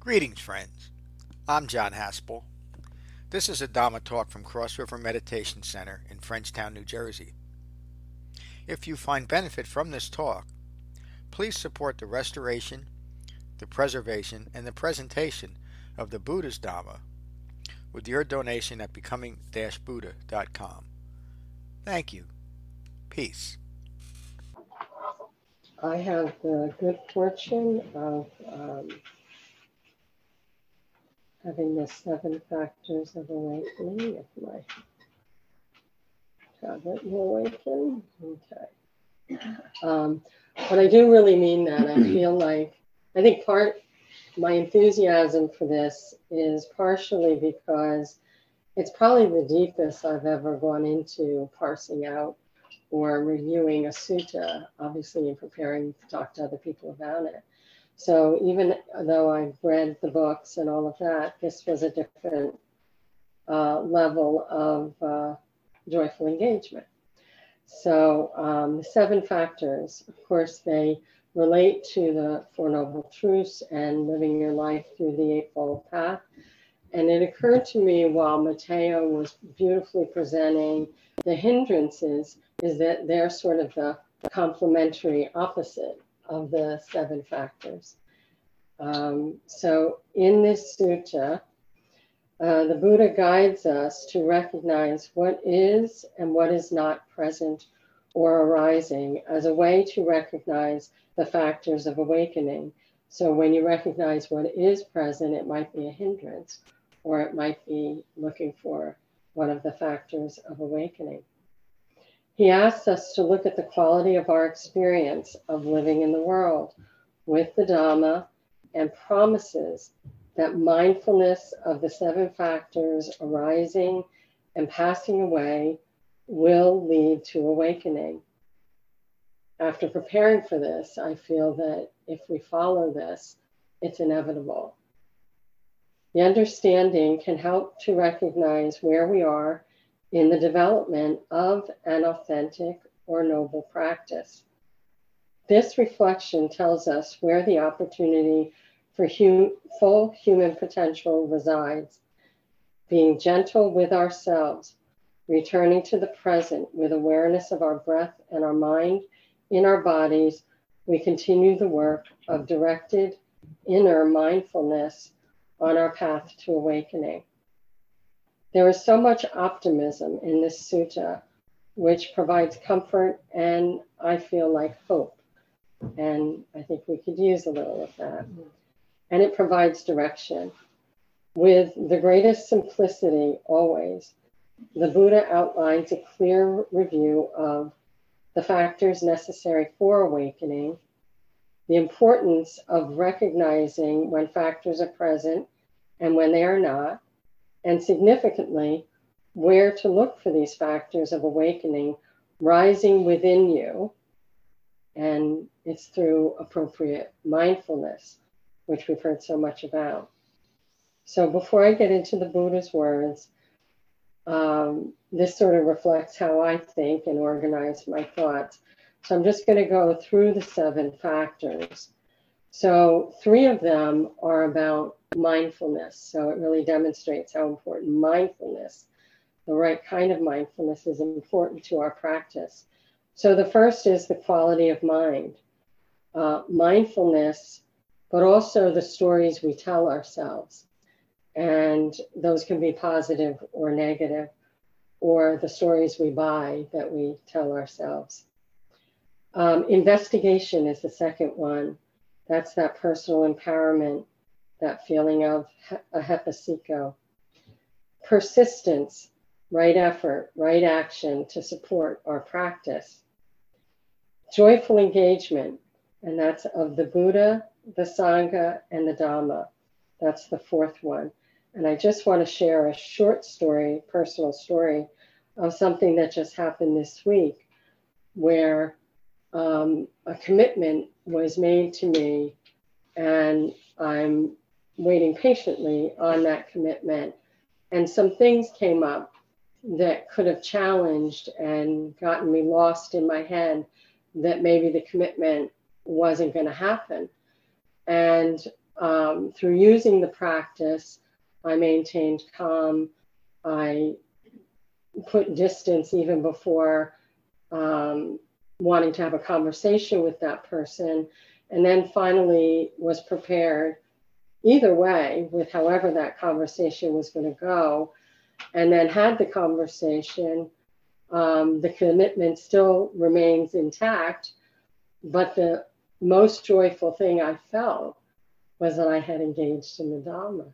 Greetings, friends. I'm John Haspel. This is a Dharma talk from Cross River Meditation Center in Frenchtown, New Jersey. If you find benefit from this talk, please support the restoration, the preservation, and the presentation of the Buddha's Dharma with your donation at becoming-buddha.com. Thank you. Peace. I have the good fortune of um, having the seven factors of awakening. If my tablet will awaken, okay. Um, but I do really mean that. I feel like I think part my enthusiasm for this is partially because it's probably the deepest I've ever gone into parsing out or reviewing a sutta, obviously in preparing to talk to other people about it. So even though I've read the books and all of that, this was a different uh, level of uh, joyful engagement. So um, the seven factors, of course, they relate to the Four Noble Truths and living your life through the Eightfold Path. And it occurred to me while Matteo was beautifully presenting the hindrances is that they're sort of the complementary opposite of the seven factors. Um, so in this sutta, uh, the Buddha guides us to recognize what is and what is not present or arising as a way to recognize the factors of awakening. So when you recognize what is present, it might be a hindrance, or it might be looking for one of the factors of awakening. He asks us to look at the quality of our experience of living in the world with the Dhamma and promises that mindfulness of the seven factors arising and passing away will lead to awakening. After preparing for this, I feel that if we follow this, it's inevitable. The understanding can help to recognize where we are in the development of an authentic or noble practice. This reflection tells us where the opportunity for hum- full human potential resides. Being gentle with ourselves, returning to the present with awareness of our breath and our mind in our bodies, we continue the work of directed inner mindfulness on our path to awakening. There is so much optimism in this sutta, which provides comfort and I feel like hope. And I think we could use a little of that. And it provides direction. With the greatest simplicity always, the Buddha outlines a clear review of the factors necessary for awakening, the importance of recognizing when factors are present and when they are not, and significantly, where to look for these factors of awakening rising within you. And it's through appropriate mindfulness, which we've heard so much about. So, before I get into the Buddha's words, um, this sort of reflects how I think and organize my thoughts. So, I'm just going to go through the seven factors. So, three of them are about mindfulness. So it really demonstrates how important mindfulness, the right kind of mindfulness, is important to our practice. So the first is the quality of mind. Uh, mindfulness, but also the stories we tell ourselves. And those can be positive or negative, or the stories we buy that we tell ourselves. Um, investigation is the second one. That's that personal empowerment that feeling of a ehipassiko. Persistence, right effort, right action to support our practice. Joyful engagement, and that's of the Buddha, the Sangha, and the Dhamma. That's the fourth one. And I just want to share a short story, personal story, of something that just happened this week where um, a commitment was made to me, and I'm waiting patiently on that commitment. And some things came up that could have challenged and gotten me lost in my head that maybe the commitment wasn't going to happen. And um, through using the practice, I maintained calm. I put distance even before um, wanting to have a conversation with that person. And then finally was prepared either way with however that conversation was going to go. And then had the conversation. Um, the commitment still remains intact. But the most joyful thing I felt was that I had engaged in the Dharma.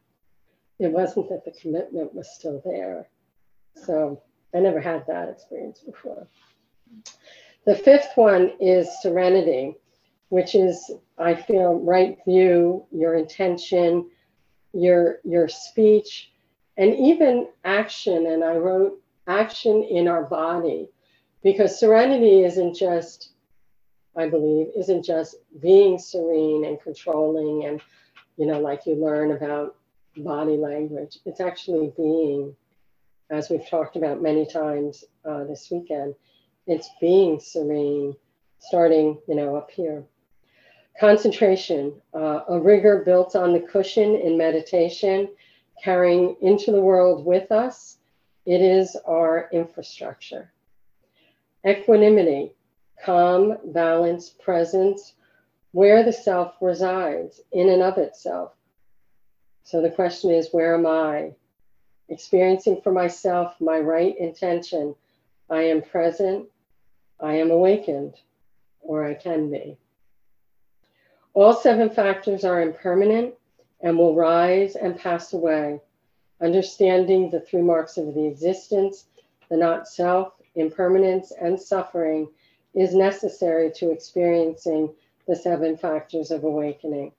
It wasn't that the commitment was still there. So I never had that experience before. The fifth one is serenity, which is, I feel, right view, your intention, your your speech, and even action. And I wrote action in our body, because serenity isn't just, I believe, isn't just being serene and controlling and, you know, like you learn about body language. It's actually being, as we've talked about many times uh, this weekend it's being serene, starting, you know, up here. Concentration, uh, a rigor built on the cushion in meditation, carrying into the world with us. It is our infrastructure. Equanimity, calm, balance, presence, where the self resides in and of itself. So the question is, where am I? Experiencing for myself my right intention. I am present, I am awakened, or I can be. All seven factors are impermanent and will rise and pass away. Understanding the three marks of the existence, the not self, impermanence, and suffering is necessary to experiencing the seven factors of awakening.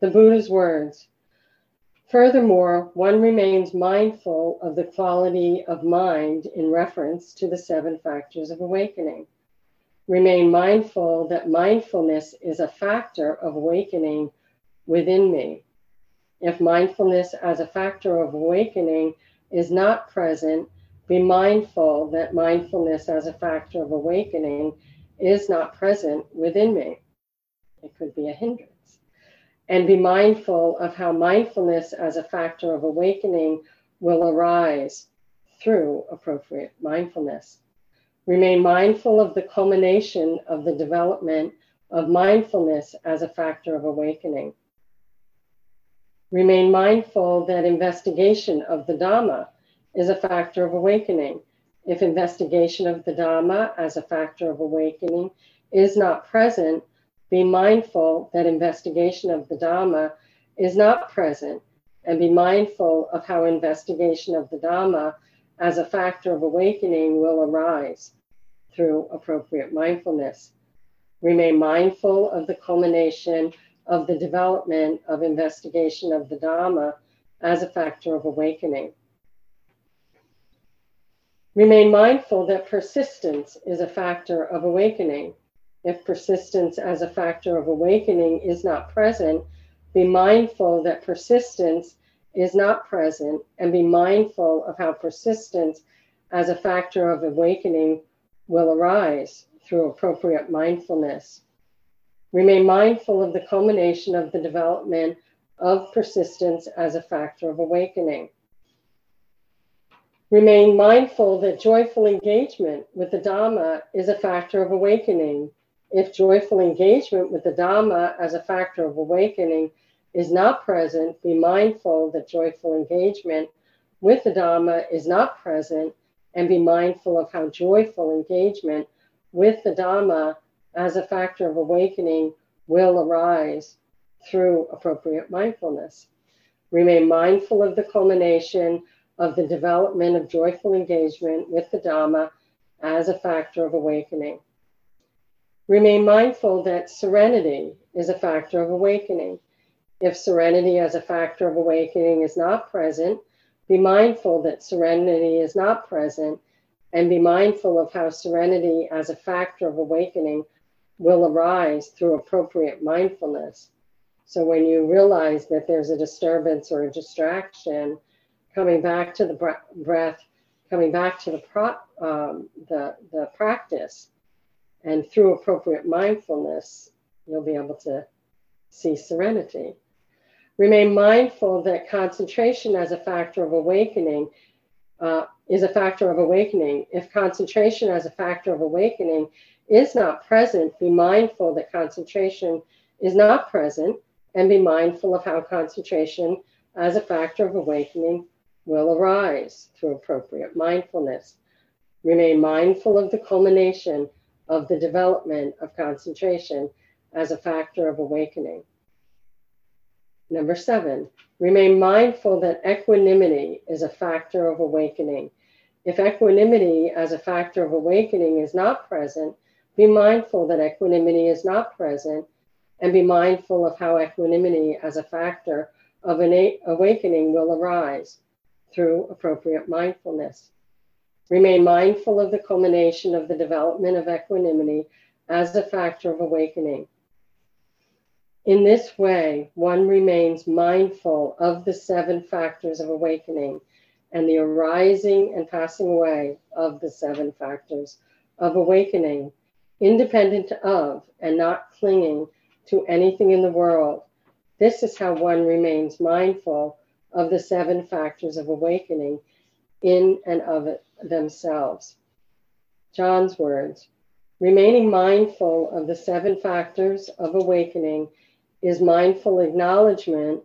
The Buddha's words Furthermore, one remains mindful of the quality of mind in reference to the seven factors of awakening. Remain mindful that mindfulness is a factor of awakening within me. If mindfulness as a factor of awakening is not present, be mindful that mindfulness as a factor of awakening is not present within me. It could be a hindrance and be mindful of how mindfulness as a factor of awakening will arise through appropriate mindfulness. Remain mindful of the culmination of the development of mindfulness as a factor of awakening. Remain mindful that investigation of the Dhamma is a factor of awakening. If investigation of the Dhamma as a factor of awakening is not present, be mindful that investigation of the Dhamma is not present, and be mindful of how investigation of the Dhamma as a factor of awakening will arise through appropriate mindfulness. Remain mindful of the culmination of the development of investigation of the Dhamma as a factor of awakening. Remain mindful that persistence is a factor of awakening if persistence as a factor of awakening is not present, be mindful that persistence is not present and be mindful of how persistence as a factor of awakening will arise through appropriate mindfulness. Remain mindful of the culmination of the development of persistence as a factor of awakening. Remain mindful that joyful engagement with the Dhamma is a factor of awakening if joyful engagement with the Dhamma as a factor of awakening is not present, be mindful that joyful engagement with the Dhamma is not present, and be mindful of how joyful engagement with the Dhamma as a factor of awakening will arise through appropriate mindfulness. Remain mindful of the culmination of the development of joyful engagement with the Dhamma as a factor of awakening. Remain mindful that serenity is a factor of awakening. If serenity as a factor of awakening is not present, be mindful that serenity is not present and be mindful of how serenity as a factor of awakening will arise through appropriate mindfulness. So when you realize that there's a disturbance or a distraction, coming back to the breath, coming back to the, pro- um, the, the practice, and through appropriate mindfulness, you'll be able to see serenity. Remain mindful that concentration as a factor of awakening uh, is a factor of awakening. If concentration as a factor of awakening is not present, be mindful that concentration is not present and be mindful of how concentration as a factor of awakening will arise through appropriate mindfulness. Remain mindful of the culmination of the development of concentration as a factor of awakening. Number seven, remain mindful that equanimity is a factor of awakening. If equanimity as a factor of awakening is not present, be mindful that equanimity is not present and be mindful of how equanimity as a factor of an awakening will arise through appropriate mindfulness. Remain mindful of the culmination of the development of equanimity as a factor of awakening. In this way, one remains mindful of the seven factors of awakening and the arising and passing away of the seven factors of awakening, independent of and not clinging to anything in the world. This is how one remains mindful of the seven factors of awakening in and of it themselves. John's words remaining mindful of the seven factors of awakening is mindful acknowledgement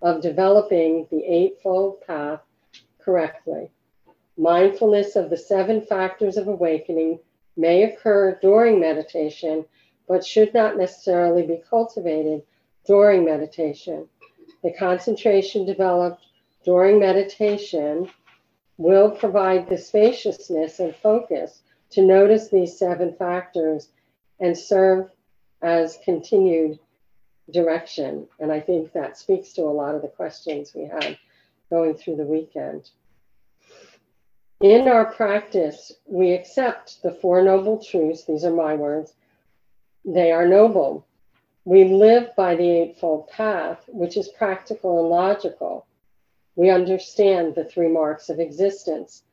of developing the Eightfold Path correctly. Mindfulness of the seven factors of awakening may occur during meditation, but should not necessarily be cultivated during meditation. The concentration developed during meditation will provide the spaciousness and focus to notice these seven factors and serve as continued direction. And I think that speaks to a lot of the questions we had going through the weekend. In our practice, we accept the Four Noble Truths. These are my words. They are noble. We live by the Eightfold Path, which is practical and logical. We understand the three marks of existence.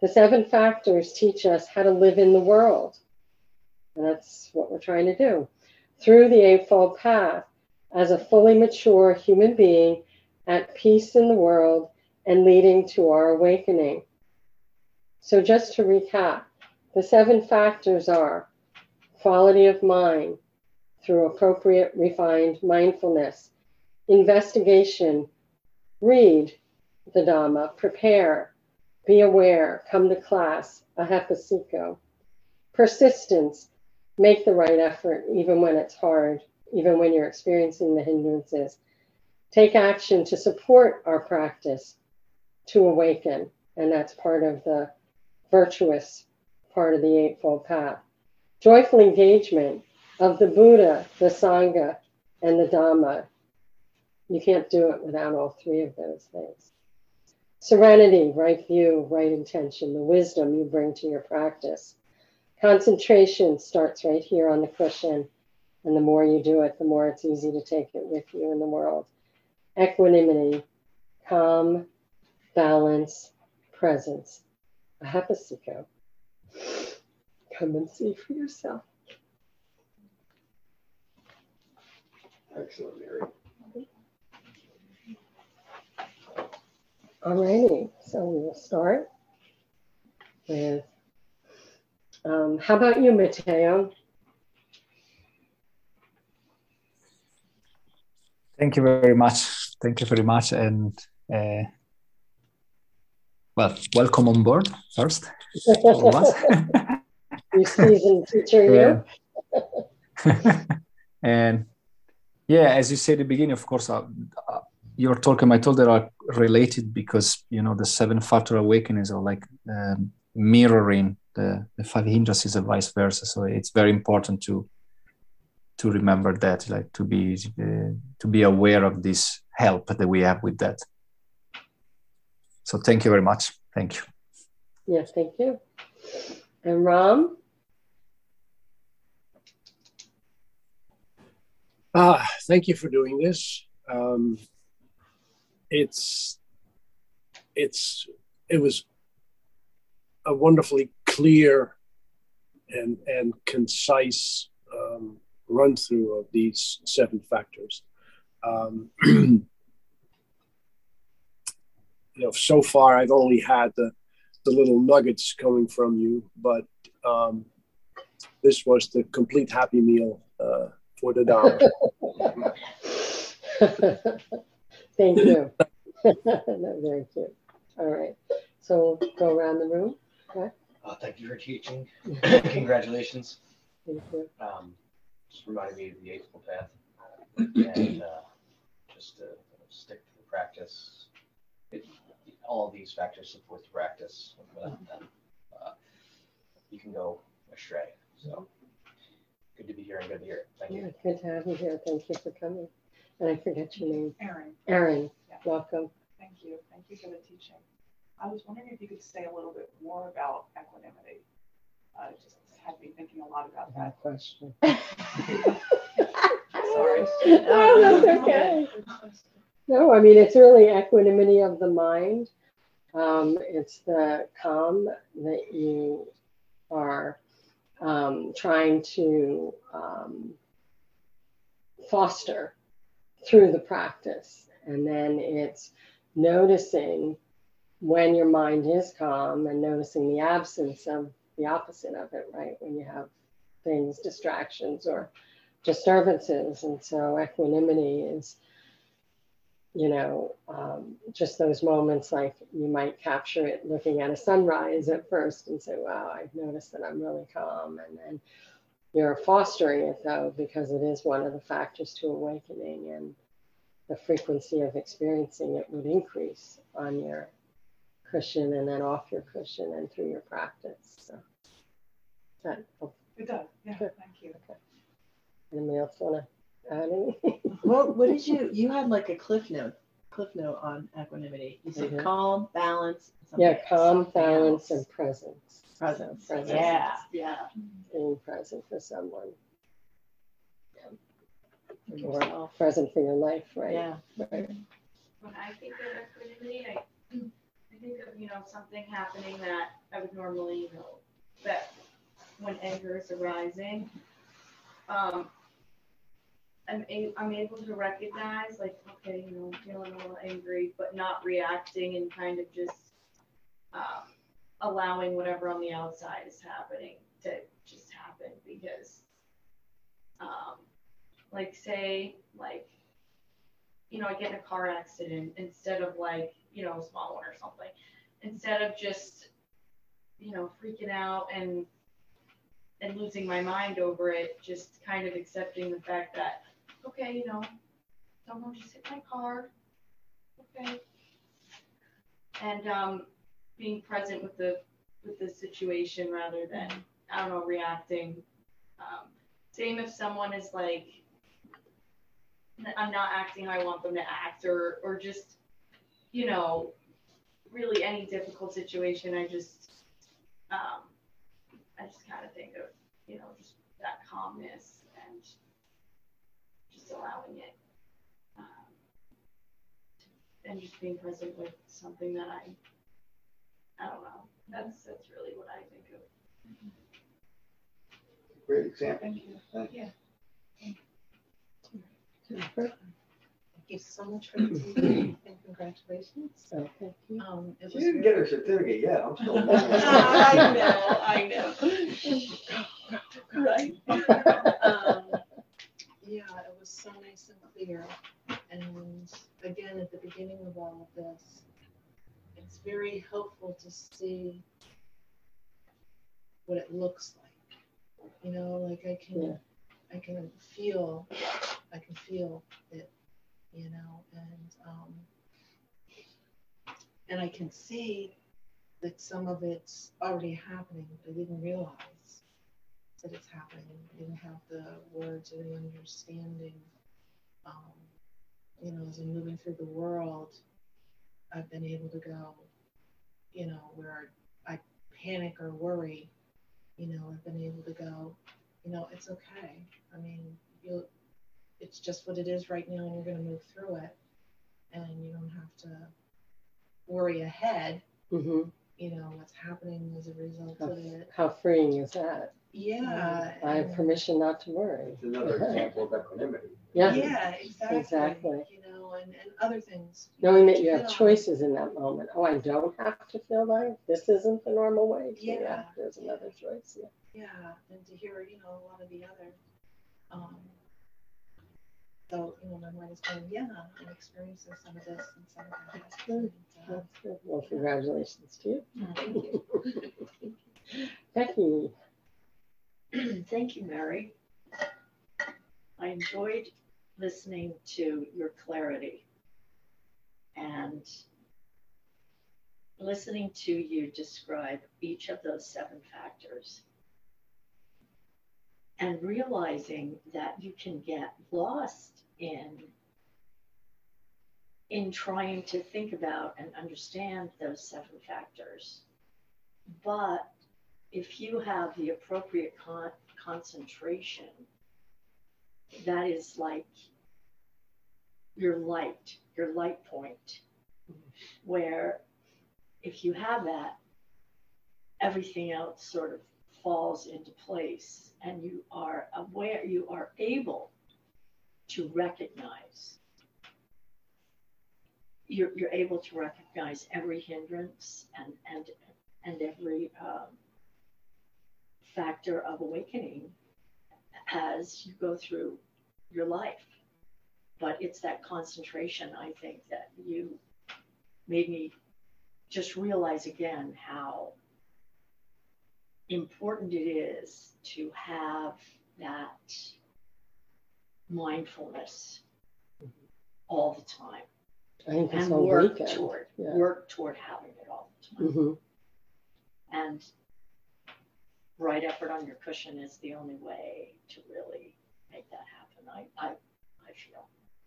The seven factors teach us how to live in the world. And that's what we're trying to do through the Eightfold Path as a fully mature human being at peace in the world and leading to our awakening. So, just to recap, the seven factors are quality of mind through appropriate refined mindfulness, investigation, read the Dhamma, prepare, be aware, come to class, ehipassiko, persistence, make the right effort even when it's hard, even when you're experiencing the hindrances. Take action to support our practice to awaken, and that's part of the virtuous part of the Eightfold Path. Joyful engagement of the Buddha, the Sangha, and the Dhamma. You can't do it without all three of those things. Serenity, right view, right intention, the wisdom you bring to your practice. Concentration starts right here on the cushion. And the more you do it, the more it's easy to take it with you in the world. Equanimity, calm, balance, presence. Ehipassiko. Come and see for yourself. Excellent, Mary. Alrighty, so we will start with um, how about you, Mateo? Thank you very much. Thank you very much. And uh, well, welcome on board first. all of us. you seasoned teacher, yeah. and yeah, as you said at the beginning, of course, uh, uh, you're talking, I told that are related because, you know, the seven factor awakenings are like um, mirroring the, the five hindrances and vice versa. So it's very important to to remember that, like to be uh, to be aware of this help that we have with that. So thank you very much. Thank you. Yes, thank you. And Ram? Ah, thank you for doing this. Um, it's it's it was a wonderfully clear and and concise um, run through of these seven factors. Um, you know, so far I've only had the the little nuggets coming from you, but um, this was the complete happy meal uh, for the dollar. Thank you. That's very cute. All right. So we'll go around the room. Uh, thank you for teaching. Congratulations. Thank you. Um, just reminded me of the Eightfold Path. And uh, just to stick to the practice. It, all of these factors support the practice. Without them, uh, you can go astray. So good to be here and good to hear it. Thank Yeah, you. good to have you here. Thank you for coming. And I forget your name. Erin, Erin, Yeah. welcome. thank you. Thank you for the teaching. I was wondering if you could say a little bit more about equanimity. I just had me thinking a lot about Bad that. question. Sorry. No, that's okay. No, I mean, it's really equanimity of the mind. Um, it's the calm that you are um, trying to um, foster through the practice. And then it's noticing when your mind is calm and noticing the absence of the opposite of it, right? When you have things, distractions or disturbances. And so equanimity is you know, um, just those moments like you might capture it looking at a sunrise at first and say, wow, I've noticed that I'm really calm. And then you're fostering it though, because it is one of the factors to awakening and the frequency of experiencing it would increase on your cushion and then off your cushion and through your practice. So that. It does, yeah, Good. thank you. Okay. Anybody else want to add anything? What what did you you had like a cliff note cliff note on equanimity. You said Mhm. calm, balance. yeah, calm, balance, else. and presence. presence. Presence. Yeah, yeah. being present for someone For or yourself. present for your life, right? Yeah. Right. when I think of equanimity, I, I think of, you know, something happening that I would normally, you know, that when anger is arising, um, I'm, a, I'm able to recognize, like, okay, you know, I'm feeling a little angry, but not reacting and kind of just um, allowing whatever on the outside is happening to just happen because, um, like, say, like, you know, I get in a car accident instead of like, you know, a small one or something. Instead of just, you know, freaking out and and losing my mind over it, just kind of accepting the fact that, okay, you know, someone just hit my car. Okay. And um being present with the with the situation rather than I don't know, reacting. Um, same if someone is like I'm not acting how I want them to act or or just you know really any difficult situation I just um I just kind of think of you know just that calmness allowing it um, and just being present with something that I I don't know that's that's really what I think of Great example. Thank you. Thank you. Jennifer? Thank you so much for the teaching and congratulations. So, thank you. Um, it She was didn't very- get her certificate yet. I'm still. I know, I know. Right. Um, Yeah, it was so nice and clear. And again, at the beginning of all of this, it's very helpful to see what it looks like. You know, like I Yeah. can, I can feel, I can feel it, you know, and, um, and I can see that some of it's already happening, but I didn't realize that it's happening. Didn't have the words or the understanding. Um, you know, as I'm moving through the world, I've been able to go, you know, where I panic or worry, you know, I've been able to go, you know, it's okay. I mean, you'll, it's just what it is right now, and you're going to move through it, and you don't have to worry ahead Mhm. you know what's happening as a result of it How freeing is that? Yeah I have and- permission not to worry. It's another example of equanimity. Yeah, yeah exactly Exactly. you know know, and, and other things. Knowing that you have feel. choices in that moment. Oh, I don't have to feel like this isn't the normal way. to Yeah. react. There's another choice. Yeah. Yeah, and to hear, you know, a lot of the other, um, so, you know, my mind is going, yeah, I'm experiencing some of this and some of that. good. and, uh, That's good. Well, congratulations to you. Thank you. Becky, Thank you, Mary. I enjoyed listening to your clarity and listening to you describe each of those seven factors and realizing that you can get lost in in trying to think about and understand those seven factors. But if you have the appropriate con- concentration, that is like your light, your light point, where if you have that, everything else sort of falls into place and you are aware, you are able to recognize. You're, you're able to recognize every hindrance and, and, and every um, factor of awakening as you go through your life. But it's that concentration, I think, that you made me just realize again how important it is to have that mindfulness all the time I think and work weekend. toward Yeah. work toward having it all the time Mhm. and right effort on your cushion is the only way to really make that happen. I, I, I feel.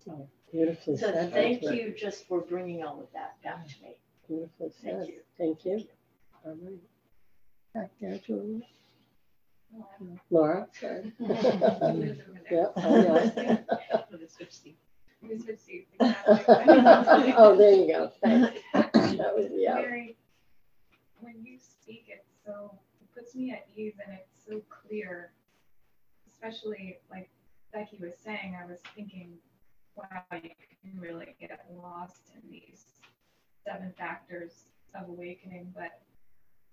Oh, Beautifully So said. thank Becky. you just for bringing all of that back to me. Beautifully Thank said. you. Thank you. All right. Back there, Julie. Laura, sorry. Yep, I know. Oh, there you go. Thanks. That was, yeah. Mary, when you speak, it's so, it puts me at ease and it's so clear. Especially like Becky was saying, I was thinking, wow, you can really get lost in these seven factors of awakening, but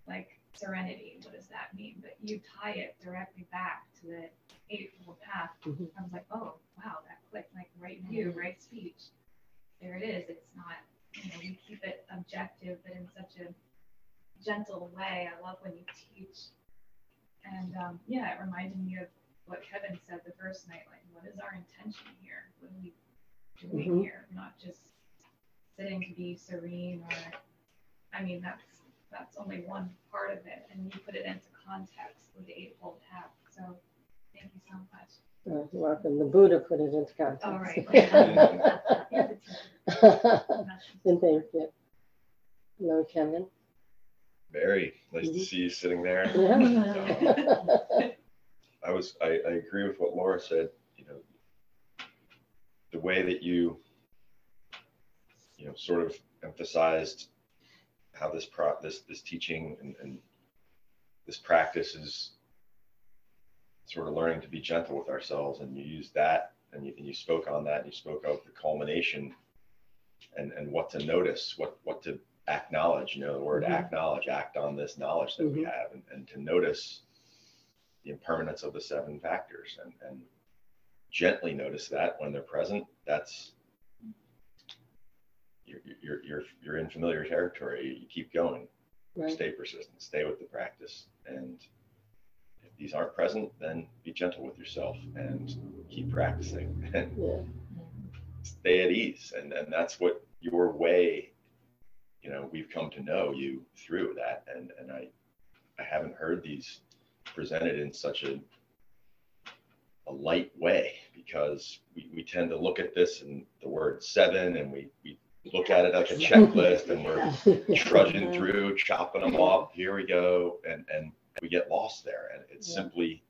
like serenity, what does that mean? But you tie it directly back to the Eightfold Path. Mhm. I was like, oh, wow, that clicked, like right view, right speech. There it is. It's not you know, you keep it objective, but in such a gentle way. I love when you teach. And um, yeah, it reminded me of what Kevin said the first night. Like, what is our intention here? What are we doing Mhm. here? Not just sitting to be serene or, I mean, that's that's only one part of it, and you put it into context with the eightfold path. So, thank you so much. You're welcome. The Buddha put it into context. All right. Yeah, the teacher. And thank you. Hello, Kevin. Mary, nice to see you sitting there. I was, I, I agree with what Laura said, you know, the way that you, you know, sort of emphasized how this pro, this, this teaching and, and this practice is sort of learning to be gentle with ourselves and you use that and you, and you spoke on that and you spoke of the culmination and, and what to notice, what, what to acknowledge, you know, the word Mhm. acknowledge, act on this knowledge that we Mhm. have and, and to notice the impermanence of the seven factors and, and gently notice that when they're present, that's you're, you're, you're, you're in familiar territory. You keep going, Right. stay persistent, stay with the practice. And if these aren't present, then be gentle with yourself and keep practicing and Yeah. stay at ease. And, and that's what your way, you know, we've come to know you through that. And, and I, I haven't heard these presented in such a, a light way because we, we tend to look at this and the word seven and we, we look at it like a checklist and we're trudging through, chopping them off. Here we go. And, and we get lost there. And it's Yeah. simply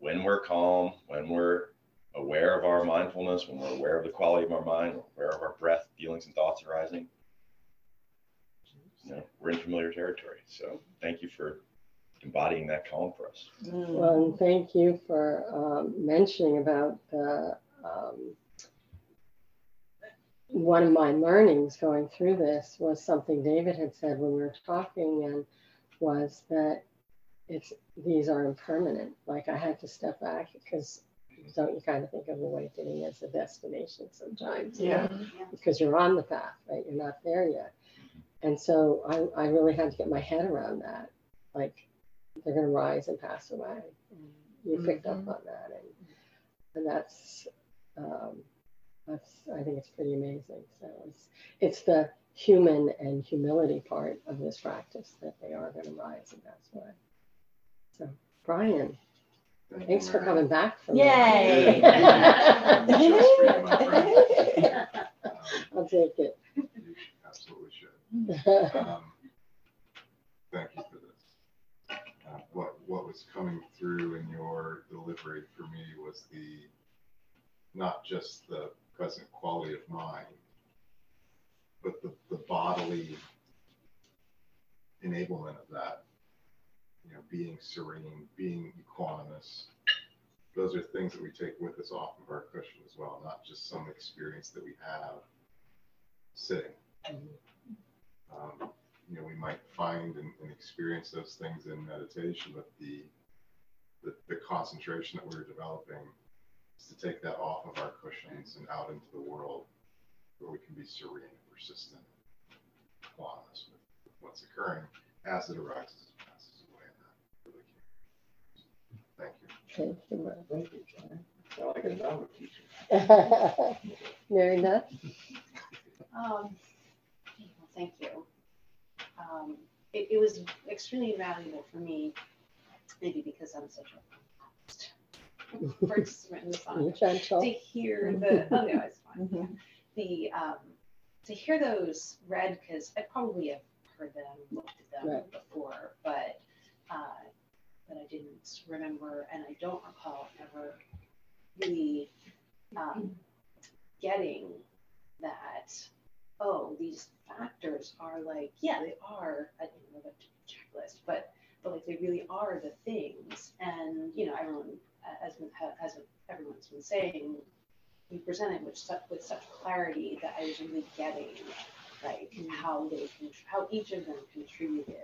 when we're calm, when we're aware of our mindfulness, when we're aware of the quality of our mind, aware of our breath, feelings, and thoughts arising, you know, we're in familiar territory. So thank you for embodying that calm for us. Well, and thank you for um, mentioning about the um, one of my learnings going through this was something David had said when we were talking, and was that it's these are impermanent. Like I had to step back because don't you kind of think of awakening as a destination sometimes? you know, Because you're on the path, right? You're not there yet. And so I, I really had to get my head around that. Like they're going to rise and pass away. And you picked up on that, and and that's um, that's I think it's pretty amazing. So it's it's the human and humility part of this practice that they are going to rise and pass away. So Brian, thanks for coming back from Yay. I'll take it. Um, Thank you for this. Uh, What, what was coming through in your delivery for me was the, not just the present quality of mind, but the, the bodily enablement of that. You know, being serene, being equanimous. Those are things that we take with us off of our cushion as well, not just some experience that we have sitting. Um, you know, we might find and, and experience those things in meditation, but the, the, the concentration that we're developing is to take that off of our cushions and out into the world where we can be serene, and persistent, equanimous with what's occurring as it arises and passes away. And really. Thank you. Thank you. Mark. Thank you, John. Sound like a teacher. Mary Beth? Um, well, thank you. Um, it, it was extremely valuable for me, maybe because I'm such a participant in the song, gentle. to hear the, oh no, it's fine. yeah. The, um, to hear those read, because I probably have heard them, looked at them Right. before, but, uh, but I didn't remember, and I don't recall ever really, um, getting that oh, these factors are like, yeah, they are, I didn't know the checklist, but but like they really are the things. And you know, everyone, as as everyone's been saying, we presented with such with such clarity that I was really getting like how they how each of them contributed.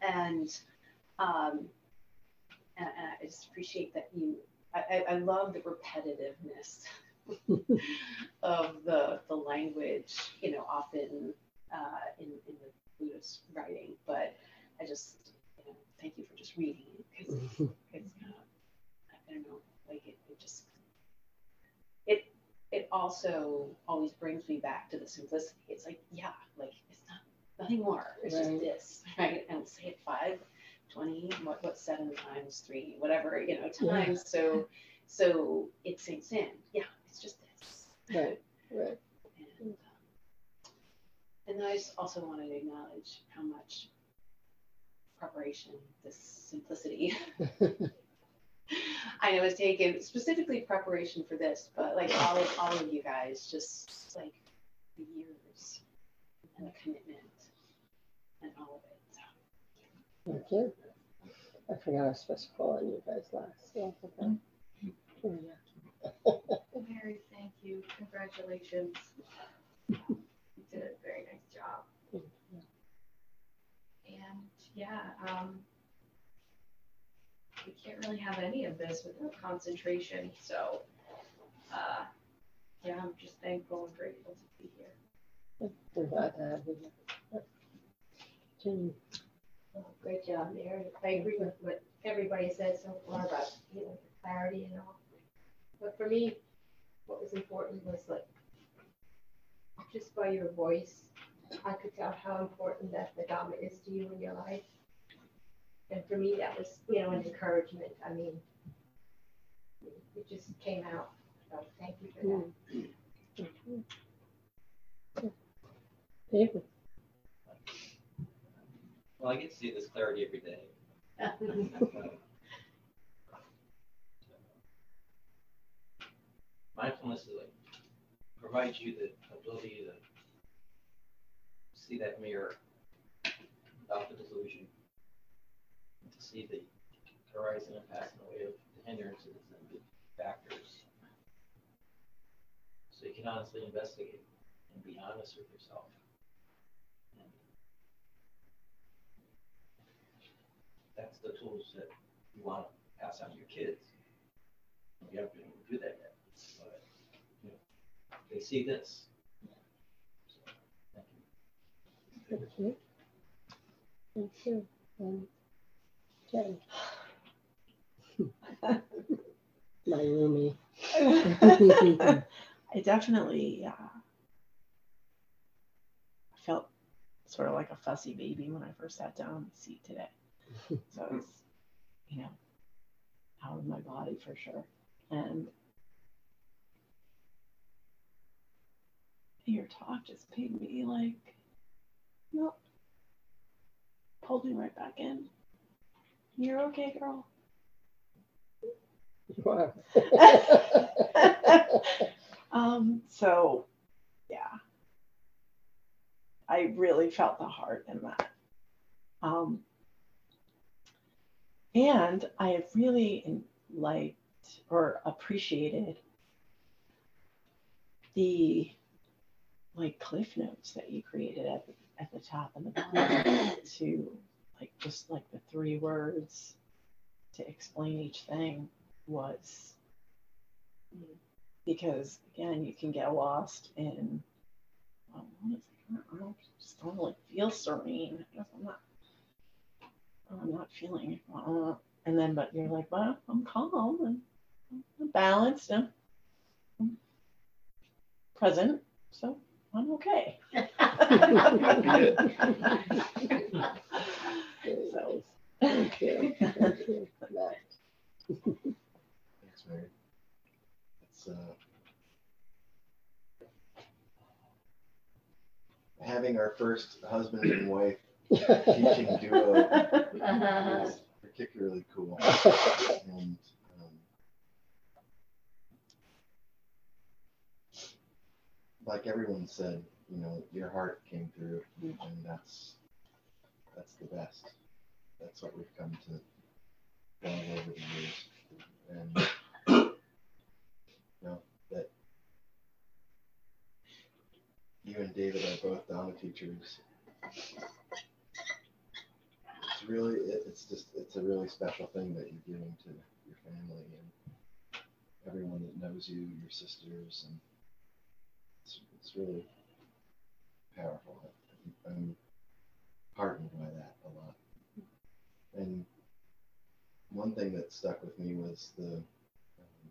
And um, and, and I just appreciate that you. I I love the repetitiveness of the the language, you know, often uh, in in the Buddhist writing. But I just, you know, thank you for just reading it because it's kind of, I don't know, like it, it just it it also always brings me back to the simplicity. It's like, yeah, like it's not nothing more. It's Right. just this, right? And say it five, 20, what what seven times three, whatever, you know, Yeah. times. So so it sinks in. Yeah, it's just this. Right, right. And, um, and then I just also wanted acknowledge how much preparation, this simplicity. I know it's taken specifically preparation for this, but like all of all of you guys, just like the years and the commitment and all of it. So, Thank you. I forgot I was supposed to call on you guys last. Yeah, okay. Mm-hmm. Oh, yeah. Mary, thank you. Congratulations. You did a very nice job. And yeah, um, we can't really have any of this without concentration. So, uh, yeah, I'm just thankful and grateful to be here. We're glad to have you. Oh, Great job, Mary. I agree with what everybody said so far about, you know, the clarity and all. But for me, what was important was like, just by your voice, I could tell how important that the Dhamma is to you in your life. And for me, that was, you know, an encouragement. I mean, it just came out. So thank you for that. David. Well, I get to see this clarity every day. Mindfulness is like provides you the ability to see that mirror without the delusion, to see the arising and passing away of the hindrances and the factors. So you can honestly investigate and be honest with yourself. And That's the tools that you want to pass on to your kids. You haven't been able to do that yet, but, you know, they see this. So, thank Thank you. Um, Jen. My roomie. I definitely uh, felt sort of like a fussy baby when I first sat down in the seat today. So I was, you know, out of my body for sure. And your talk just made me like, no, pulled me right back in. You're okay, girl. You are. um, so yeah. I really felt the heart in that. Um, and I have really liked or appreciated the like cliff notes that you created at the, at the top and the bottom to like just like the three words to explain each thing was because again you can get lost in well, what is it? I don't know, just don't really feel serene. I guess I'm not I'm not feeling uh, and then but you're like, well, I'm calm and I'm balanced and I'm present, so I'm okay. having our first husband and wife teaching duo is particularly cool. And, um, like everyone said, you know, your heart came through, and that's that's the best. That's what we've come to learn over the years, and you know that you and David are both Dharma teachers. It's really, it, it's just, it's a really special thing that you're giving to your family and everyone that knows you, your sisters, and it's, it's really powerful. I'm heartened by that a lot. And one thing that stuck with me was the um,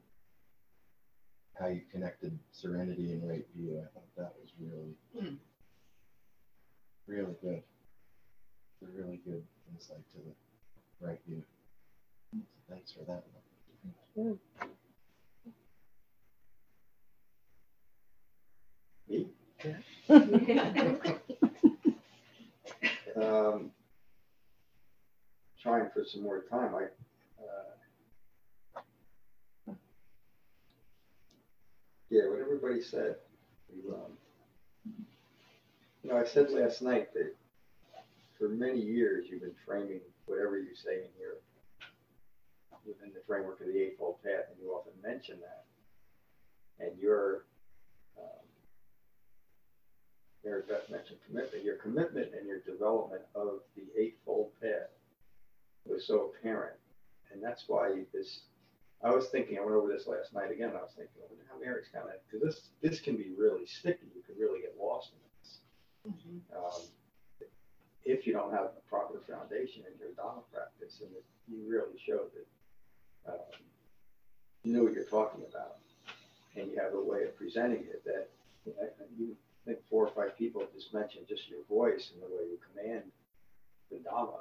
how you connected serenity and right view. I thought that was really, really good. It's a really good insight to the right view. So thanks for that. Mm. Me? Um, trying for some more time. I uh, yeah, what everybody said. You, um, you know, I said last night that for many years you've been framing whatever you say in here within the framework of the Eightfold Path, and you often mention that. And your um, Mary Beth mentioned commitment. Your commitment and your development of the Eightfold Path was so apparent. And that's why this, I was thinking, I went over this last night again. I was thinking, well, how Mary's kind of, because this, this can be really sticky. You can really get lost in this. Um, if you don't have a proper foundation in your Dharma practice, and it, you really show that um, you know what you're talking about, and you have a way of presenting it that you, know, you think four or five people just mentioned just your voice and the way you command the Dhamma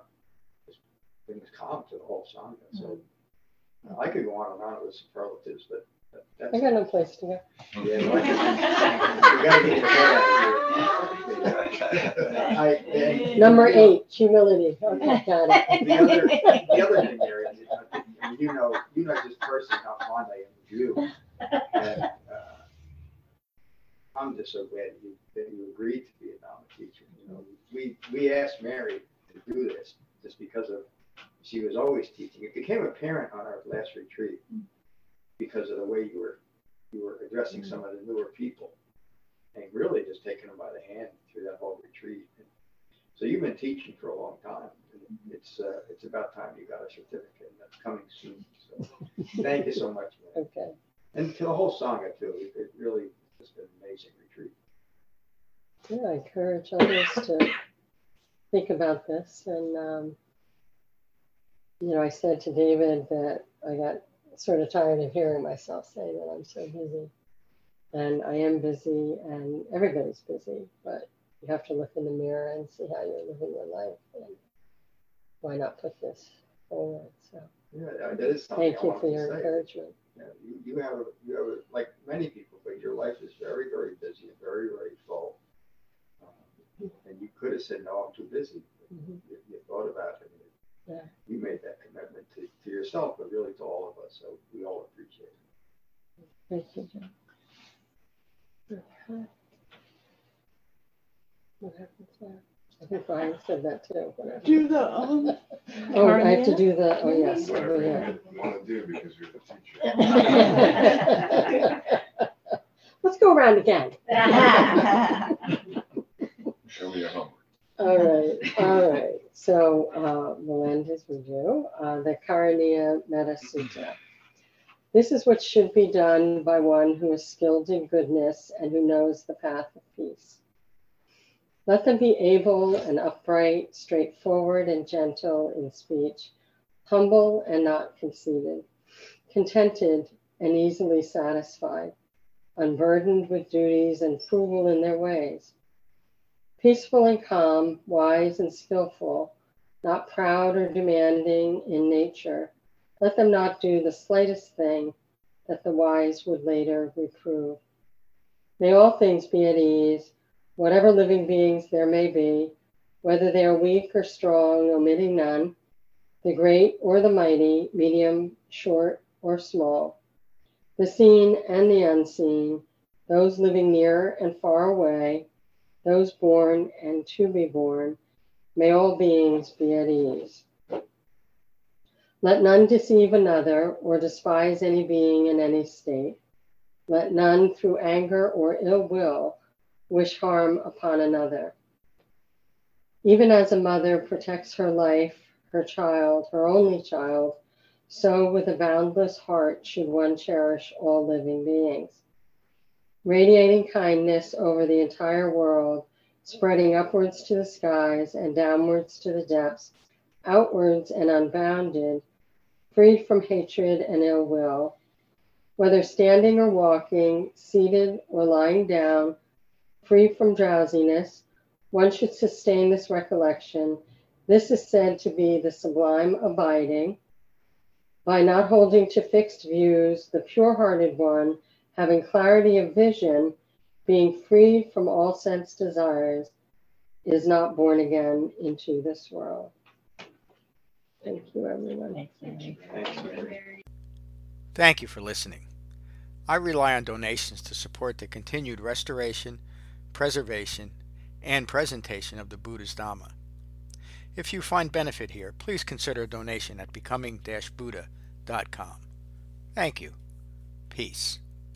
just brings calm to the whole Sangha. So uh, I could go on and on with superlatives, but that's. I got no place to go. Yeah, well, I- you gotta get your head out of here. I, and- Number eight, humility. Okay, got it. The other, the other thing there is, you know, you know just person how fond I am of you. And, I'm just so glad that you, that you agreed to be a Dharma teacher. You know, we, we asked Mary to do this just because of, she was always teaching. It became apparent on our last retreat because of the way you were, you were addressing some of the newer people and really just taking them by the hand through that whole retreat. And so you've been teaching for a long time. It's uh, it's about time you got a certificate, and that's coming soon. So thank you so much, man. Okay. And to the whole sangha too. It, it really has been an amazing retreat. Yeah, I encourage others to think about this. And, um, you know, I said to David that I got sort of tired of hearing myself say that I'm so busy. And I am busy, and everybody's busy, but you have to look in the mirror and see how you're living your life. And why not put this forward? So, yeah, that is something thank I you for your say. encouragement. Yeah, you, you have, a, you have, a, like many people, but your life is very, very busy and very, very full. And you could have said, no, I'm too busy. Mhm. You, you thought about it. Yeah. You made that commitment to, to yourself, but really to all of us. So we all appreciate it. Thank you, John. Okay. What happens now? I think Brian said that too. Whatever. Do the, um, Oh, I have to do the, oh, yes, Whatever over you want to do because you're the teacher. Let's go around again. Show me your homework. All right, all right. So uh, we'll end his review. Uh, the Karaniya Metta Sutta. This is what should be done by one who is skilled in goodness and who knows the path of peace. Let them be able and upright, straightforward and gentle in speech, humble and not conceited, contented and easily satisfied, unburdened with duties and frugal in their ways peaceful and calm, wise and skillful, not proud or demanding in nature. Let them not do the slightest thing that the wise would later reprove. May all things be at ease, whatever living beings there may be, whether they are weak or strong, omitting none, the great or the mighty, medium, short, or small, the seen and the unseen, those living near and far away, those born and to be born, may all beings be at ease. Let none deceive another or despise any being in any state. Let none through anger or ill will wish harm upon another. Even as a mother protects her life, her child, her only child, so with a boundless heart should one cherish all living beings radiating kindness over the entire world, spreading upwards to the skies and downwards to the depths, outwards and unbounded, free from hatred and ill will. Whether standing or walking, seated or lying down, free from drowsiness, one should sustain this recollection. This is said to be the sublime abiding. By not holding to fixed views, the pure hearted one having clarity of vision, being free from all sense desires, is not born again into this world. Thank you, everyone. Thank you for listening. I rely on donations to support the continued restoration, preservation, and presentation of the Buddha's Dhamma. If you find benefit here, please consider a donation at becoming-buddha.com. Thank you. Peace.